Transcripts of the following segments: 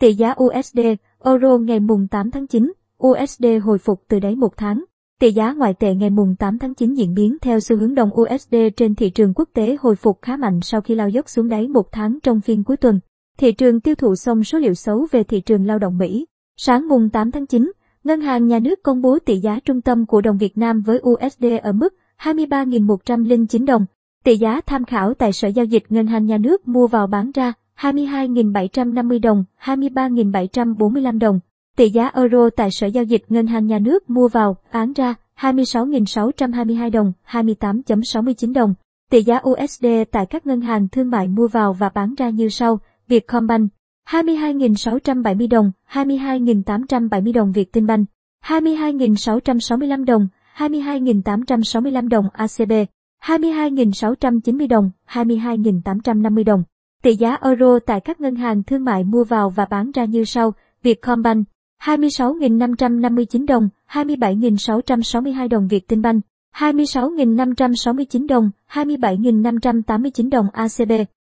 Tỷ giá USD, Euro ngày mùng 8 tháng 9, USD hồi phục từ đáy một tháng. Tỷ giá ngoại tệ ngày mùng 8 tháng 9 diễn biến theo xu hướng đồng USD trên thị trường quốc tế hồi phục khá mạnh sau khi lao dốc xuống đáy một tháng trong phiên cuối tuần. Thị trường tiêu thụ xong số liệu xấu về thị trường lao động Mỹ. Sáng mùng 8 tháng 9, Ngân hàng Nhà nước công bố tỷ giá trung tâm của đồng Việt Nam với USD ở mức 23.109 đồng. Tỷ giá tham khảo tại Sở Giao dịch Ngân hàng Nhà nước mua vào bán ra 22.750 đồng, 23.745 đồng. Tỷ giá euro tại Sở Giao dịch Ngân hàng Nhà nước mua vào, bán ra 26.622 đồng, 28.69 đồng. Tỷ giá USD tại các ngân hàng thương mại mua vào và bán ra như sau. Vietcombank 22.670 đồng, 22.870 đồng Vietinbank, 22.665 đồng, 22.865 đồng ACB, 22.690 đồng, 22.850 đồng. Tỷ giá euro tại các ngân hàng thương mại mua vào và bán ra như sau, Vietcombank 26.559 đồng, 27.662 đồng Vietinbank, 26.569 đồng, 27.589 đồng ACB,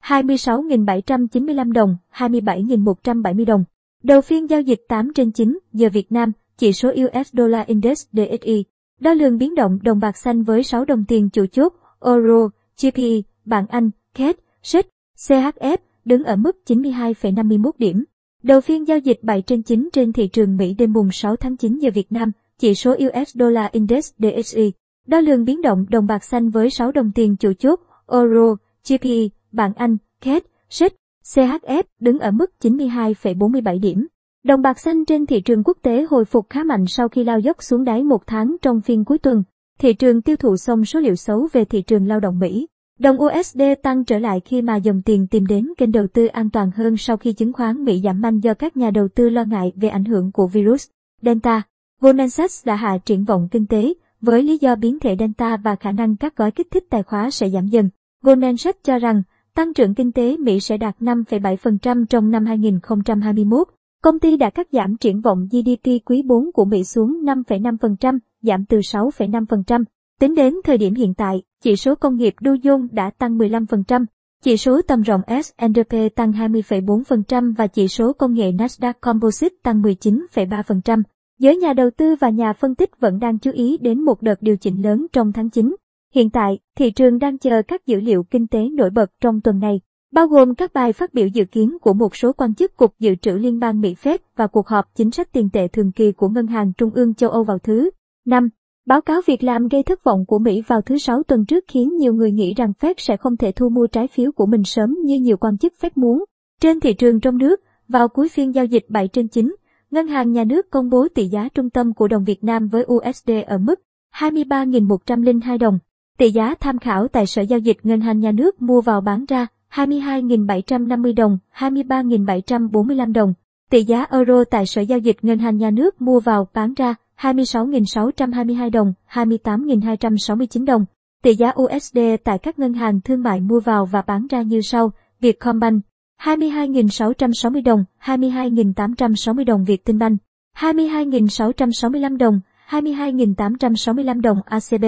26.795 đồng, 27.170 đồng. Đầu phiên giao dịch 8 trên 9 giờ Việt Nam, chỉ số US Dollar Index DXY, đo lường biến động đồng bạc xanh với 6 đồng tiền chủ chốt, Euro, GPE, bảng Anh, KED, SHIB, CHF đứng ở mức 92,51 điểm. Đầu phiên giao dịch 7 trên 9 trên thị trường Mỹ đêm mùng 6 tháng 9 giờ Việt Nam, chỉ số US Dollar Index DXY, đo lường biến động đồng bạc xanh với 6 đồng tiền chủ chốt, Euro, GPE, bảng Anh, KED, SHIB, CHF đứng ở mức 92,47 điểm. Đồng bạc xanh trên thị trường quốc tế hồi phục khá mạnh sau khi lao dốc xuống đáy một tháng trong phiên cuối tuần. Thị trường tiêu thụ xong số liệu xấu về thị trường lao động Mỹ. Đồng USD tăng trở lại khi mà dòng tiền tìm đến kênh đầu tư an toàn hơn sau khi chứng khoán Mỹ giảm mạnh do các nhà đầu tư lo ngại về ảnh hưởng của virus Delta. Goldman Sachs đã hạ triển vọng kinh tế với lý do biến thể Delta và khả năng các gói kích thích tài khóa sẽ giảm dần. Goldman Sachs cho rằng tăng trưởng kinh tế Mỹ sẽ đạt 5,7% trong năm 2021. Công ty đã cắt giảm triển vọng GDP quý 4 của Mỹ xuống 5,5%, giảm từ 6,5%. Tính đến thời điểm hiện tại, chỉ số công nghiệp Dow Jones đã tăng 15%, chỉ số tầm rộng S&P tăng 20,4% và chỉ số công nghệ Nasdaq Composite tăng 19,3%. Giới nhà đầu tư và nhà phân tích vẫn đang chú ý đến một đợt điều chỉnh lớn trong tháng 9. Hiện tại, thị trường đang chờ các dữ liệu kinh tế nổi bật trong tuần này, bao gồm các bài phát biểu dự kiến của một số quan chức Cục Dự trữ Liên bang Mỹ Fed và cuộc họp chính sách tiền tệ thường kỳ của Ngân hàng Trung ương châu Âu vào thứ 5. Báo cáo việc làm gây thất vọng của Mỹ vào thứ Sáu tuần trước khiến nhiều người nghĩ rằng Fed sẽ không thể thu mua trái phiếu của mình sớm như nhiều quan chức Fed muốn. Trên thị trường trong nước, vào cuối phiên giao dịch 7 trên 9, Ngân hàng Nhà nước công bố tỷ giá trung tâm của đồng Việt Nam với USD ở mức 23.102 đồng. Tỷ giá tham khảo tại Sở Giao dịch Ngân hàng Nhà nước mua vào bán ra 22.750 đồng, 23.745 đồng. Tỷ giá euro tại Sở Giao dịch Ngân hàng Nhà nước mua vào bán ra 26.622 đồng, 28.269 đồng. Tỷ giá USD tại các ngân hàng thương mại mua vào và bán ra như sau. Vietcombank 22.660 đồng, 22.860 đồng Vietinbank, 22.665 đồng, 22.865 đồng ACB,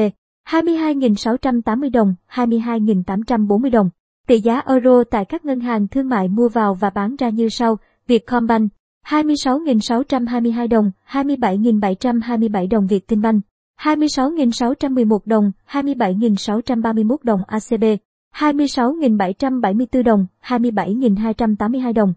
22.680 đồng, 22.840 đồng. Tỷ giá euro tại các ngân hàng thương mại mua vào và bán ra như sau. Vietcombank 26.622 đồng, 27.727 đồng Vietinbank, 26.611 đồng, 27.631 đồng ACB, 26.774 đồng, 27.282 đồng.